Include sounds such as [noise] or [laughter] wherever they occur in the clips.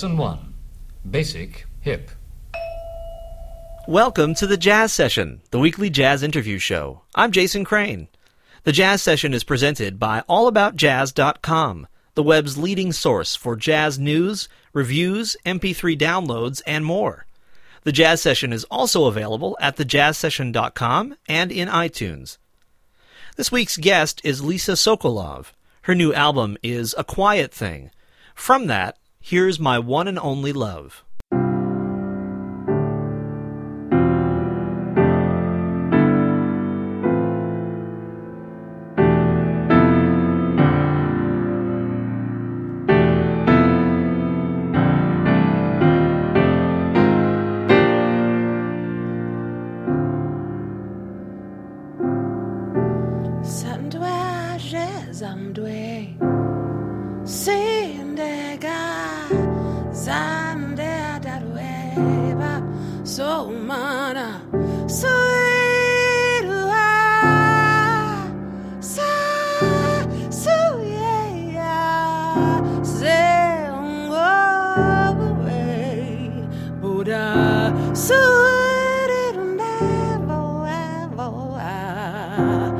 Lesson 1 Basic Hip. Welcome to the Jazz Session, the weekly jazz interview show. I'm Jason Crane. The Jazz Session is presented by AllAboutJazz.com, the web's leading source for jazz news, reviews, MP3 downloads, and more. The Jazz Session is also available at thejazzsession.com and in iTunes. This week's guest is Lisa Sokolov. Her new album is A Quiet Thing. From that, here's My One and Only Love. 啊。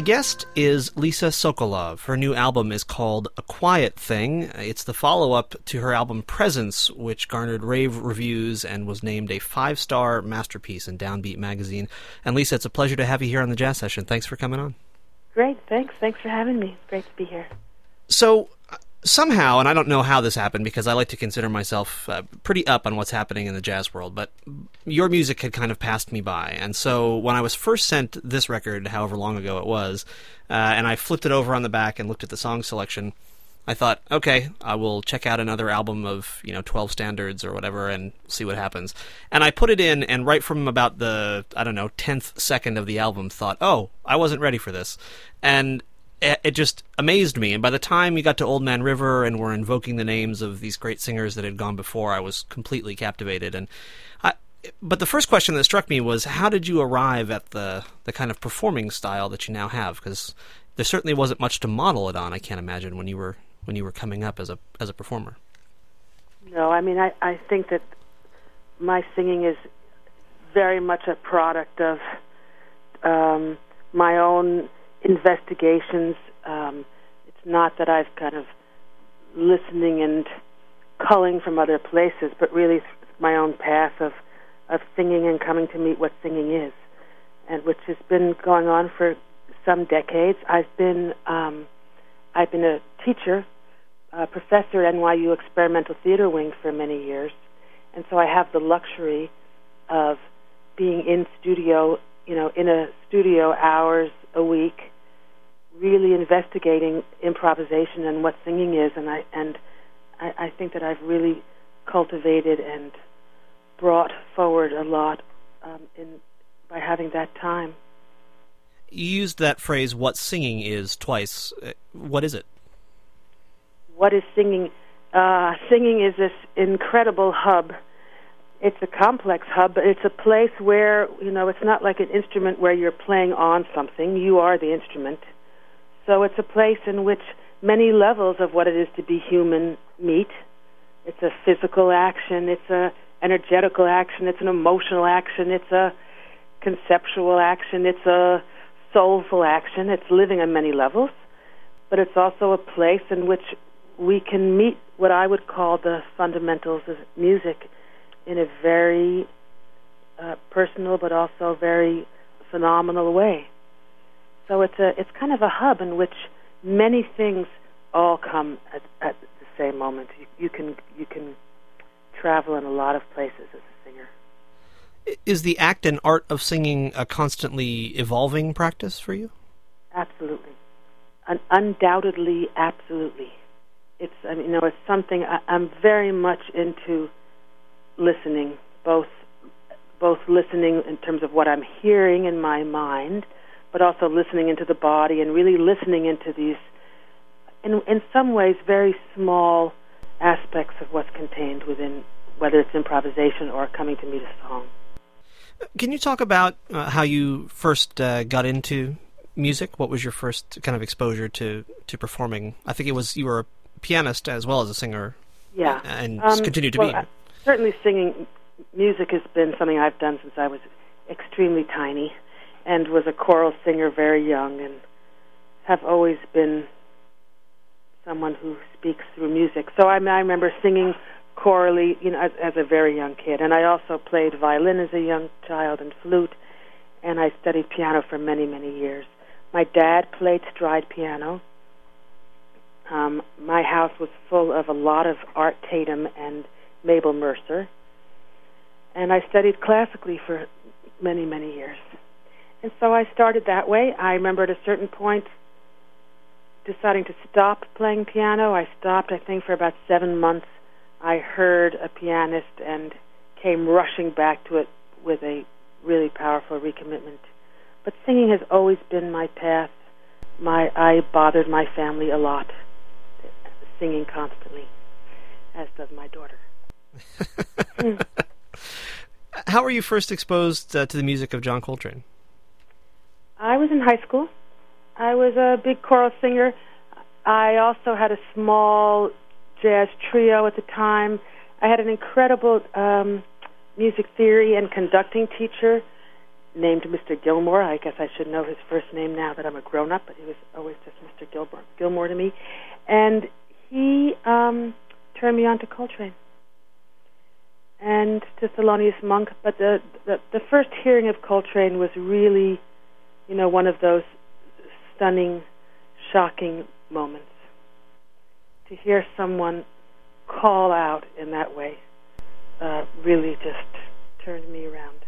guest is Lisa Sokolov. Her new album is called A Quiet Thing. It's the follow up to her album Presence, which garnered rave reviews and was named a five star masterpiece in Downbeat magazine. And Lisa, it's a pleasure to have you here on the Jazz Session. Thanks for coming on. Great. Thanks. Thanks for having me. Great to be here. So, somehow, and I don't know how this happened because I like to consider myself uh, pretty up on what's happening in the jazz world, but your music had kind of passed me by. And so when I was first sent this record, however long ago it was, uh, and I flipped it over on the back and looked at the song selection, I thought, okay, I will check out another album of, you know, 12 standards or whatever and see what happens. And I put it in, and right from about the, I don't know, 10th second of the album, thought, oh, I wasn't ready for this. And it just amazed me. And by the time you got to Old Man River and were invoking the names of these great singers that had gone before, I was completely captivated. And I, but the first question that struck me was, how did you arrive at the the kind of performing style that you now have? Because there certainly wasn't much to model it on. I can't imagine when you were when you were coming up as a as a performer. No, I mean I I think that my singing is very much a product of um, my own investigations. Um, it's not that I've kind of listening and culling from other places, but really my own path of of singing and coming to meet what singing is, and which has been going on for some decades. I've been um, I've been a teacher, a professor at NYU Experimental Theater Wing for many years, and so I have the luxury of being in studio, you know, in a studio hours a week really investigating improvisation and what singing is, and I and I, I think that I've really cultivated and brought forward a lot um, in by having that time. You used that phrase "what singing is" twice. Uh, what is it? What is singing? Uh, singing is this incredible hub. It's a complex hub, but it's a place where you know it's not like an instrument where you're playing on something. You are the instrument so it's a place in which many levels of what it is to be human meet. it's a physical action, it's a energetical action, it's an emotional action, it's a conceptual action, it's a soulful action. It's living on many levels, but it's also a place in which we can meet what I would call the fundamentals of music in a very uh, personal but also very phenomenal way. So it's a it's kind of a hub in which many things all come at, at the same moment. You, you can you can travel in a lot of places as a singer. Is the act and art of singing a constantly evolving practice for you? Absolutely, Un- undoubtedly, absolutely. It's I mean, you know it's something I, I'm very much into listening, both both listening in terms of what I'm hearing in my mind, but also listening into the body and really listening into these, in in some ways, very small aspects of what's contained within, whether it's improvisation or coming to meet a song. Can you talk about uh, how you first uh, got into music? What was your first kind of exposure to, to performing? I think it was you were a pianist as well as a singer. Yeah, and um, continue to well, be. Certainly, singing music has been something I've done since I was extremely tiny, and was a choral singer very young, and have always been someone who speaks through music. So I, I remember singing chorally, you know, as, as a very young kid, and I also played violin as a young child and flute, and I studied piano for many, many years. My dad played stride piano. Um, my house was full of a lot of Art Tatum and Mabel Mercer, and I studied classically for many, many years. And so I started that way. I remember at a certain point deciding to stop playing piano. I stopped, I think, for about seven months. I heard a pianist and came rushing back to it with a really powerful recommitment. But singing has always been my path. My I bothered my family a lot, singing constantly, as does my daughter. [laughs] How were you first exposed uh, to the music of John Coltrane? I was in high school. I was a big choral singer. I also had a small jazz trio at the time. I had an incredible um, music theory and conducting teacher named Mr. Gilmore. I guess I should know his first name now that I'm a grown up, but he was always just Mr. Gilmore, Gilmore to me. And he um, turned me on to Coltrane and to Thelonious Monk. But the, the the first hearing of Coltrane was really, you know, one of those stunning, shocking moments. To hear someone call out in that way uh, really just turned me around.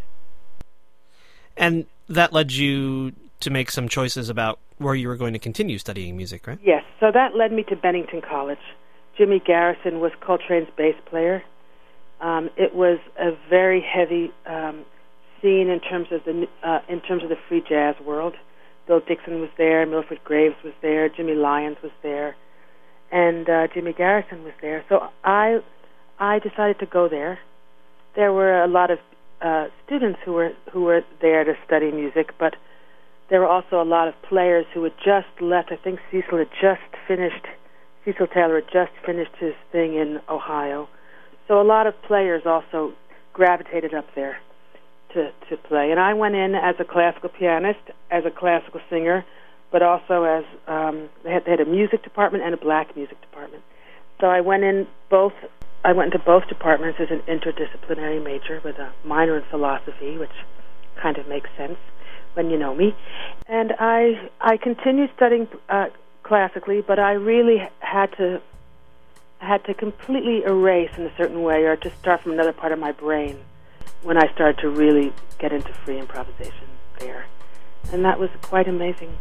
And that led you to make some choices about where you were going to continue studying music, right? Yes, so that led me to Bennington College. Jimmy Garrison was Coltrane's bass player. Um, it was a very heavy um, scene in terms of the uh, in terms of the free jazz world. Bill Dixon was there, Milford Graves was there, Jimmy Lyons was there, and uh, Jimmy Garrison was there. So I I decided to go there. There were a lot of uh, students who were who were there to study music, but there were also a lot of players who had just left. I think Cecil had just finished. Cecil Taylor had just finished his thing in Ohio, so a lot of players also gravitated up there to to play. And I went in as a classical pianist, as a classical singer, but also as um, they had, they had a music department and a black music department. So I went in both. I went into both departments as an interdisciplinary major with a minor in philosophy, which kind of makes sense when you know me. And I I continued studying uh, classically, but I really had to had to completely erase in a certain way, or to start from another part of my brain when I started to really get into free improvisation there, and that was quite amazing.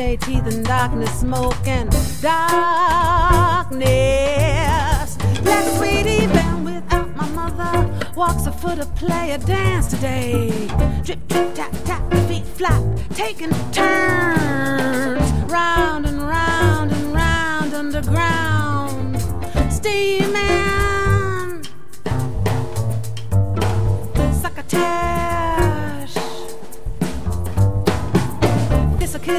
People teeth in darkness smoke, and darkness. Black sweetie been without my mother walks a foot of play a dance today. Drip drip tap tap feet flap taking turns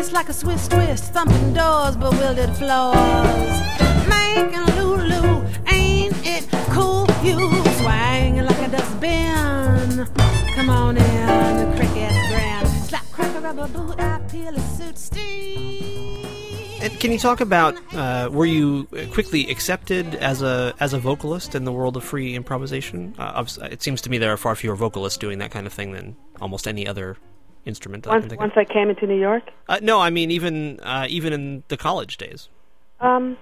This like a Swiss twist, thumping doors, bewildered floors. Making Lulu, ain't it cool? You swinging like a dustbin. Come on in, the cricket's grand. Slap, crack a rubber boot, I peel a suit steam. Can you talk about uh, were you quickly accepted as a as a vocalist in the world of free improvisation? Uh, it seems to me there are far fewer vocalists doing that kind of thing than almost any other instrument. Once, I once I came into New York. Uh, no, I mean even uh, even in the college days. Um,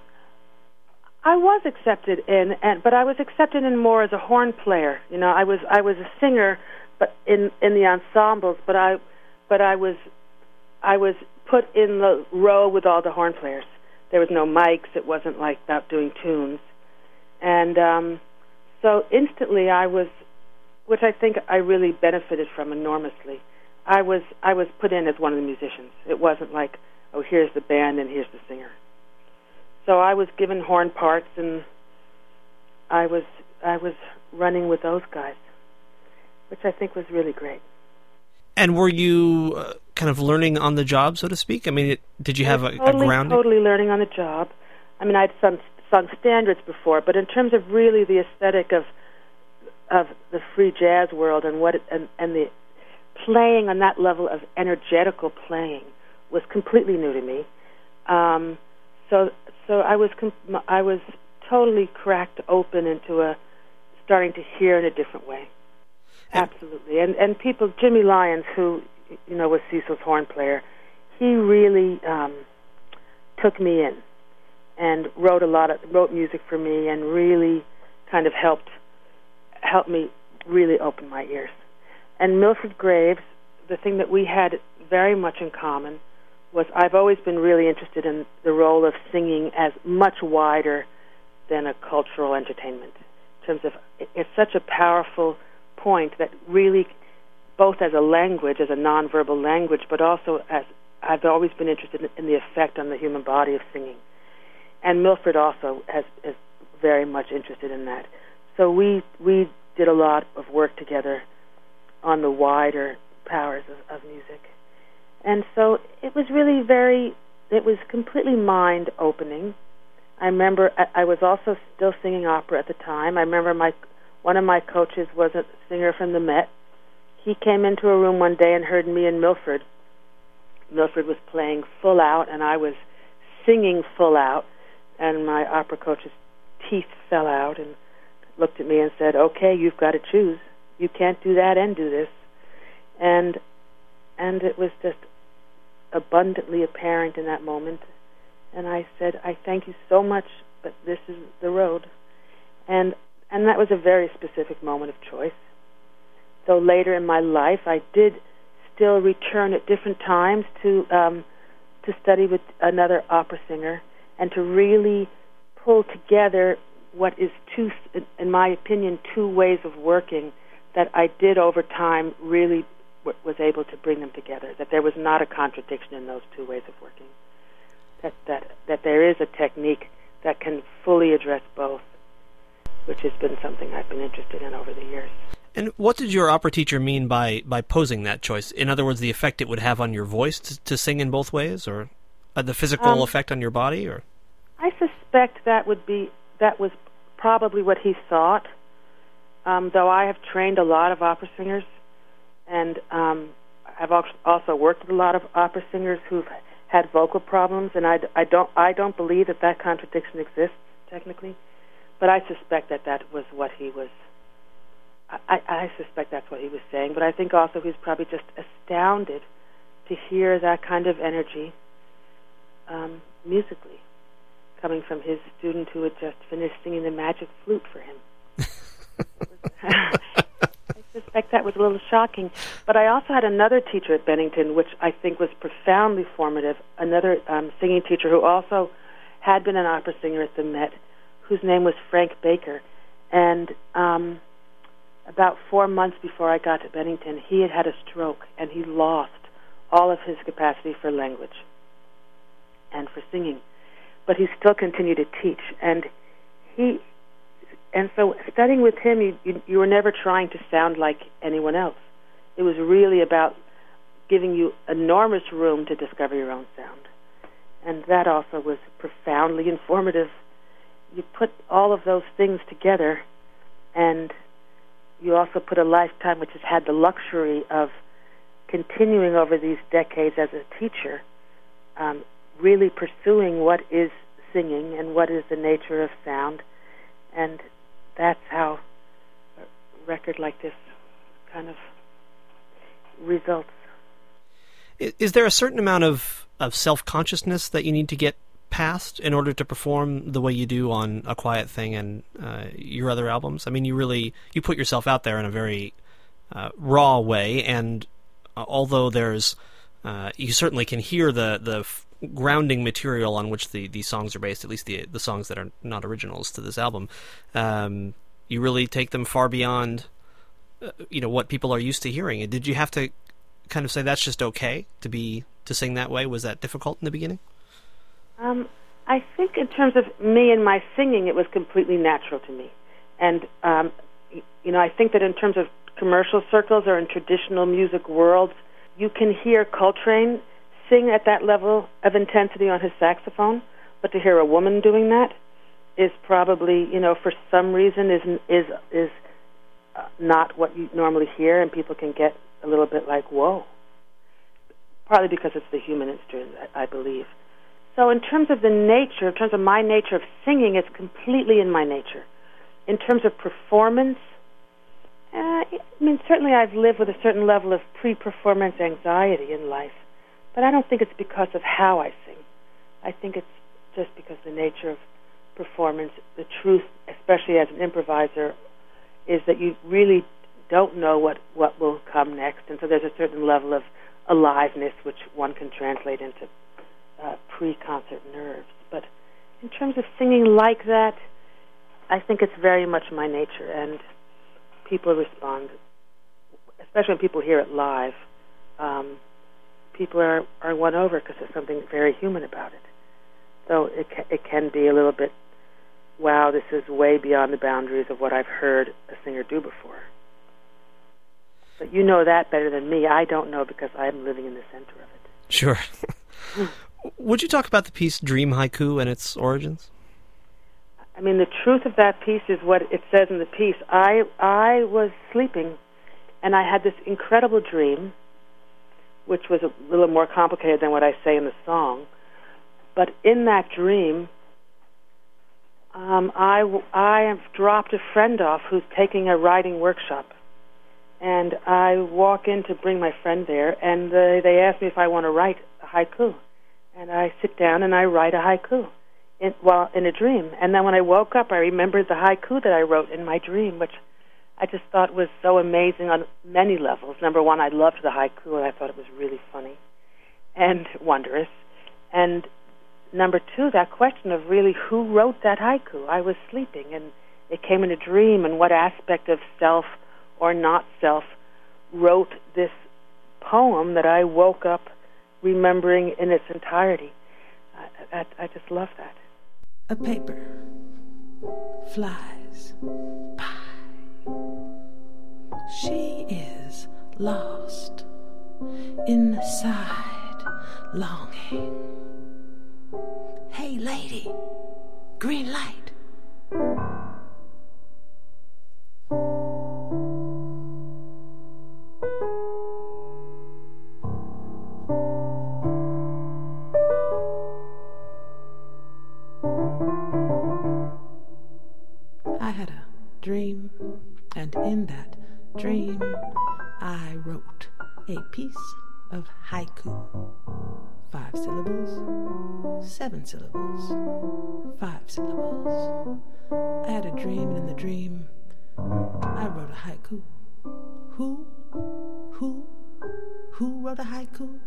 I was accepted in, and but I was accepted in more as a horn player. You know, I was I was a singer, but in in the ensembles. But I, but I was, I was put in the row with all the horn players. There was no mics. It wasn't like about doing tunes, and um, so instantly I was, which I think I really benefited from enormously. I was I was put in as one of the musicians. It wasn't like oh here's the band and here's the singer. So I was given horn parts and I was I was running with those guys, which I think was really great. And were you uh, kind of learning on the job, so to speak? I mean, it, did you have a, totally, a ground? Totally learning on the job. I mean, I'd sung, sung standards before, but in terms of really the aesthetic of of the free jazz world and what it, and and the playing on that level of energetical playing was completely new to me. Um, so so I was com- I was totally cracked open into a starting to hear in a different way. Absolutely, and and people, Jimmy Lyons, who you know was Cecil's horn player, he really um, took me in and wrote a lot of wrote music for me and really kind of helped helped me really open my ears. And Milford Graves, the thing that we had very much in common was I've always been really interested in the role of singing as much wider than a cultural entertainment. In terms of it's such a powerful point that really, both as a language, as a nonverbal language, but also as I've always been interested in, the effect on the human body of singing. And Milford also has, is very much interested in that. So we we did a lot of work together on the wider powers of, of music. And so it was really very, it was completely mind opening. I remember I, I was also still singing opera at the time. I remember my one of my coaches was a singer from the Met. He came into a room one day and heard me and Milford. Milford was playing full out, and I was singing full out. And my opera coach's teeth fell out and looked at me and said, "Okay, you've got to choose. You can't do that and do this." And and it was just abundantly apparent in that moment. And I said, I thank you so much, but this is the road. And and that was a very specific moment of choice. Though later in my life, I did still return at different times to um, to study with another opera singer and to really pull together what is two, in my opinion, two ways of working that I did over time really was able to bring them together. That there was not a contradiction in those two ways of working. That that that there is a technique that can fully address both, which has been something I've been interested in over the years. And what did your opera teacher mean by by posing that choice? In other words, the effect it would have on your voice to, to sing in both ways, or uh, the physical um, effect on your body, or I suspect that would be that was probably what he thought. Um, though I have trained a lot of opera singers, and um, I've also worked with a lot of opera singers who've had vocal problems, and I, I don't I don't believe that that contradiction exists technically, but I suspect that that was what he was. I, I suspect that's what he was saying, but I think also he's probably just astounded to hear that kind of energy um, musically coming from his student who had just finished singing the magic flute for him. [laughs] suspect that was a little shocking. But I also had another teacher at Bennington, which I think was profoundly formative. Another um, singing teacher who also had been an opera singer at the Met, whose name was Frank Baker. And um, about four months before I got to Bennington, he had had a stroke and he lost all of his capacity for language and for singing. But he still continued to teach. And he and so studying with him, you, you, you were never trying to sound like anyone else. It was really about giving you enormous room to discover your own sound, and that also was profoundly informative. You put all of those things together, and you also put a lifetime which has had the luxury of continuing over these decades as a teacher, um, really pursuing what is singing and what is the nature of sound, and that's how a record like this kind of results. Is there a certain amount of, of self consciousness that you need to get past in order to perform the way you do on a quiet thing and uh, your other albums? I mean, you really you put yourself out there in a very uh, raw way, and uh, although there's uh, you certainly can hear the the grounding material on which the, the songs are based, at least the the songs that are not originals to this album. Um, you really take them far beyond, uh, you know, what people are used to hearing. Did you have to kind of say that's just okay to be to sing that way? Was that difficult in the beginning? Um, I think in terms of me and my singing, it was completely natural to me, and um, you know, I think that in terms of commercial circles or in traditional music worlds, you can hear Coltrane sing at that level of intensity on his saxophone, but to hear a woman doing that is probably, you know, for some reason is is is uh, not what you normally hear, and people can get a little bit like, whoa. Partly because it's the human instrument, I, believe. So, in terms of the nature, in terms of my nature of singing, it's completely in my nature. In terms of performance, uh, I mean, certainly I've lived with a certain level of pre-performance anxiety in life. But I don't think it's because of how I sing. I think it's just because the nature of performance, the truth, especially as an improviser, is that you really don't know what, what will come next. And so there's a certain level of aliveness which one can translate into uh, pre concert nerves. But in terms of singing like that, I think it's very much my nature, and people respond, especially when people hear it live. Um, people are are won over because there's something very human about it. So it ca- it can be a little bit, wow, this is way beyond the boundaries of what I've heard a singer do before. But you know that better than me. I don't know because I'm living in the center of it. Sure. [laughs] Would you talk about the piece Dream Haiku and its origins? I mean, the truth of that piece is what it says in the piece. I I was sleeping, and I had this incredible dream which was a little more complicated than what I say in the song. But in that dream, um, I, I have dropped a friend off who's taking a writing workshop. And I walk in to bring my friend there, and uh, they ask me if I want to write a haiku. And I sit down and I write a haiku in, well, in a dream. And then when I woke up, I remembered the haiku that I wrote in my dream, which I just thought was so amazing on many levels. Number one, I loved the haiku, and I thought it was really funny and wondrous. And number two, that question of really who wrote that haiku. I was sleeping, and it came in a dream, and what aspect of self or not self wrote this poem that I woke up remembering in its entirety. I, I, I just love that. A paper flies. She is lost inside longing. Hey, lady, green light. I had a dream and in that dream, I wrote a piece of haiku. Five syllables, seven syllables, five syllables. I had a dream, and in the dream, I wrote a haiku. Who? Who? Who wrote a haiku?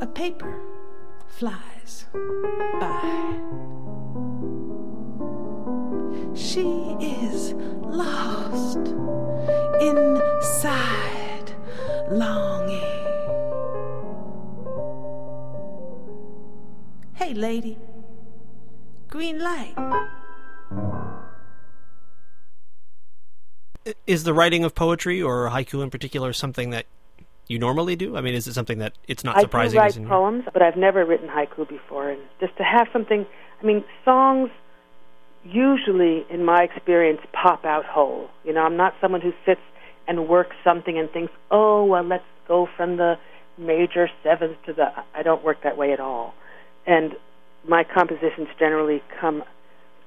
A paper flies by. She is lost inside longing. Hey, lady, green light. Is the writing of poetry or haiku in particular something that you normally do? I mean, is it something that it's not I surprising? do write as in- poems, but I've never written haiku before. And just to have something, I mean, songs usually, in my experience, pop out whole. You know, I'm not someone who sits and works something and thinks, oh, well, let's go from the major seventh to the. I don't work that way at all. And my compositions generally come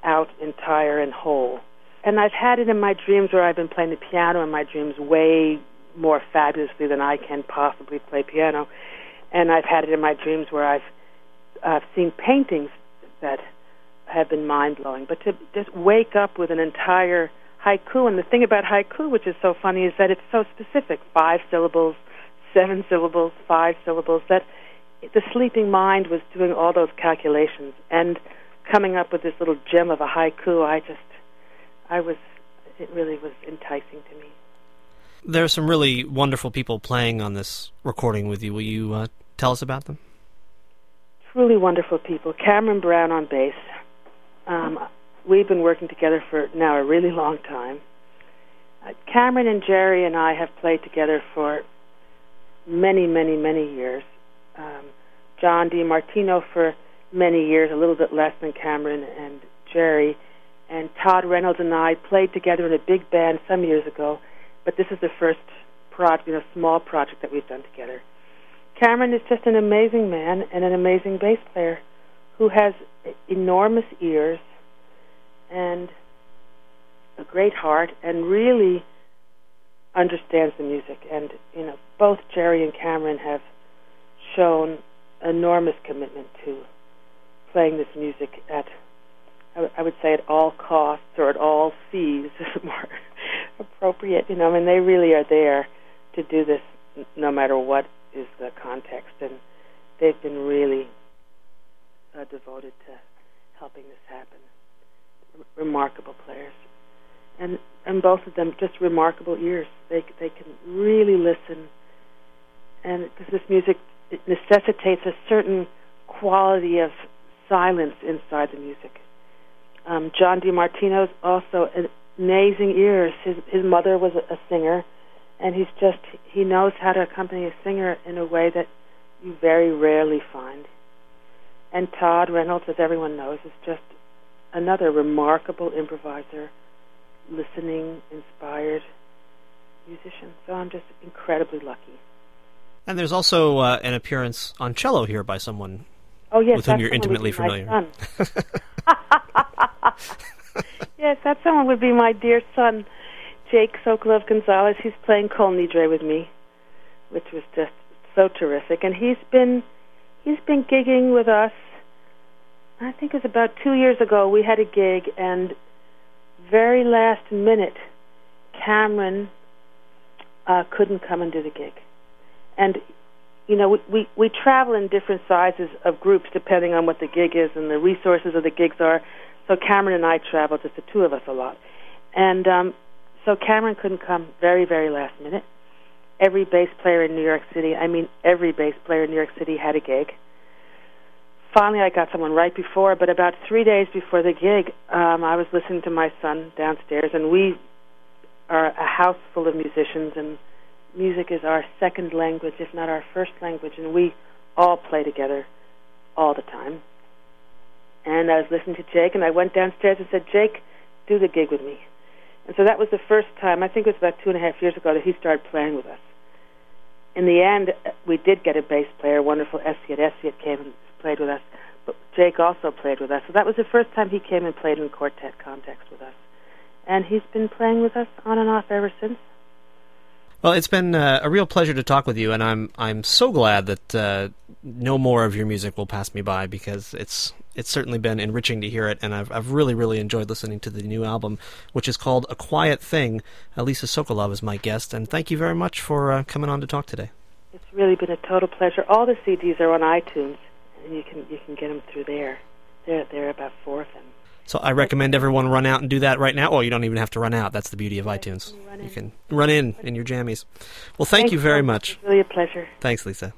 out entire and whole. And I've had it in my dreams where I've been playing the piano in my dreams way more fabulously than I can possibly play piano. And I've had it in my dreams where I've uh, seen paintings that have been mind blowing. But to just wake up with an entire haiku, and the thing about haiku, which is so funny, is that it's so specific five syllables, seven syllables, five syllables that the sleeping mind was doing all those calculations and coming up with this little gem of a haiku. I just, I was, it really was enticing to me. There are some really wonderful people playing on this recording with you. Will you uh, tell us about them? Truly wonderful people. Cameron Brown on bass. Um, we've been working together for now a really long time. Uh, Cameron and Jerry and I have played together for many, many, many years. Um, John DiMartino for many years, a little bit less than Cameron and Jerry. And Todd Reynolds and I played together in a big band some years ago, but this is the first project, you know, small project that we've done together. Cameron is just an amazing man and an amazing bass player who has enormous ears and a great heart and really understands the music. And, you know, both Jerry and Cameron have shown enormous commitment to playing this music at, I would say, at all costs or at all fees is [laughs] more appropriate. You know, I mean, they really are there to do this no matter what is the context. And they've been really uh, devoted to helping this happen. R- remarkable players, and and both of them just remarkable ears. They they can really listen, and because this music it necessitates a certain quality of silence inside the music. Um, John DiMartino's also amazing ears. His his mother was a, a singer, and he's just he knows how to accompany a singer in a way that you very rarely find. And Todd Reynolds, as everyone knows, is just another remarkable improviser, listening, inspired musician. So I'm just incredibly lucky. And there's also uh, an appearance on cello here by someone Oh yes, with whom you're intimately familiar. son. [laughs] yes, that someone would be my dear son, Jake Sokolov Gonzalez. He's playing Kol Nidre with me, which was just so terrific. And he's been he's been gigging with us. I think it was about two years ago. We had a gig, and very last minute, Cameron uh, couldn't come and do the gig. And you know, we, we we travel in different sizes of groups depending on what the gig is and the resources of the gigs are. So Cameron and I travel, just the two of us, a lot. And um, so Cameron couldn't come very, very last minute. Every bass player in New York City, I mean, every bass player in New York City had a gig. Finally, I got someone right before, but about three days before the gig, um, I was listening to my son downstairs, and we are a house full of musicians, and music is our second language, if not our first language, and we all play together all the time. And I was listening to Jake, and I went downstairs and said, Jake, do the gig with me. And so that was the first time, I think it was about two and a half years ago, that he started playing with us. In the end, we did get a bass player, wonderful Essiet. Essiet came and played with us, but Jake also played with us. So that was the first time he came and played in quartet context with us. And he's been playing with us on and off ever since. Well, it's been uh, a real pleasure to talk with you, and I'm I'm so glad that uh, no more of your music will pass me by because it's it's certainly been enriching to hear it, and I've I've really really enjoyed listening to the new album, which is called A Quiet Thing. Lisa Sokolov is my guest, and thank you very much for uh, coming on to talk today. It's really been a total pleasure. All the CDs are on iTunes, and you can you can get them through there. There there are about four of them. So I recommend everyone run out and do that right now. Well, you don't even have to run out. That's the beauty of iTunes. run You can run in in your jammies. Well, thank Thanks you very much. Really a pleasure. Thanks, Lisa.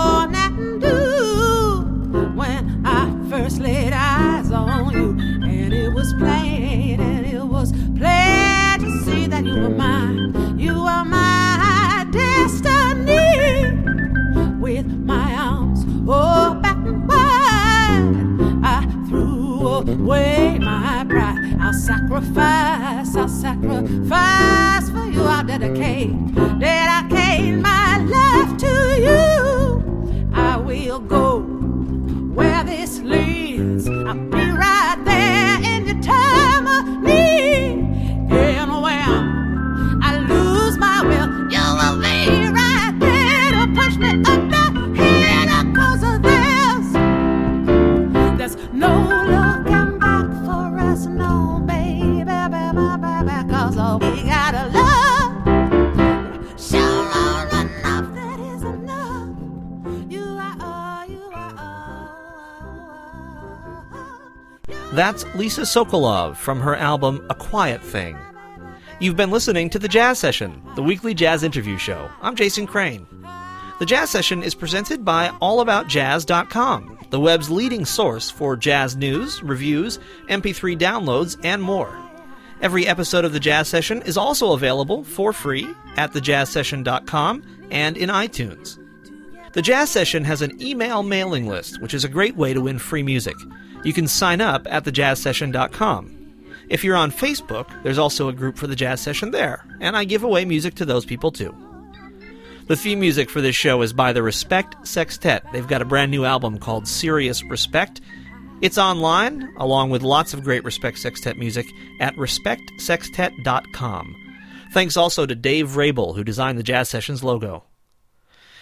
Morning dew when I first laid eyes on you, and it was plain, and it was plain to see that you were mine. You are my destiny with my arms open wide. I threw away my pride. I'll sacrifice, I'll sacrifice for you. I'll dedicate, dedicate my That's Lisa Sokolov from her album A Quiet Thing. You've been listening to The Jazz Session, the weekly jazz interview show. I'm Jason Crane. The Jazz Session is presented by AllAboutJazz.com, the web's leading source for jazz news, reviews, MP3 downloads, and more. Every episode of The Jazz Session is also available for free at thejazzsession.com and in iTunes. The Jazz Session has an email mailing list, which is a great way to win free music. You can sign up at thejazzsession.com. If you're on Facebook, there's also a group for the Jazz Session there, and I give away music to those people too. The theme music for this show is by the Respect Sextet. They've got a brand new album called Serious Respect. It's online, along with lots of great Respect Sextet music, at respectsextet.com. Thanks also to Dave Rabel, who designed the Jazz Sessions logo.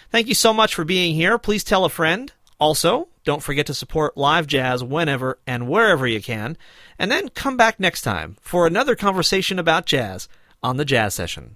Thank you so much for being here. Please tell a friend. Also, don't forget to support live jazz whenever and wherever you can. And then come back next time for another conversation about jazz on the Jazz Session.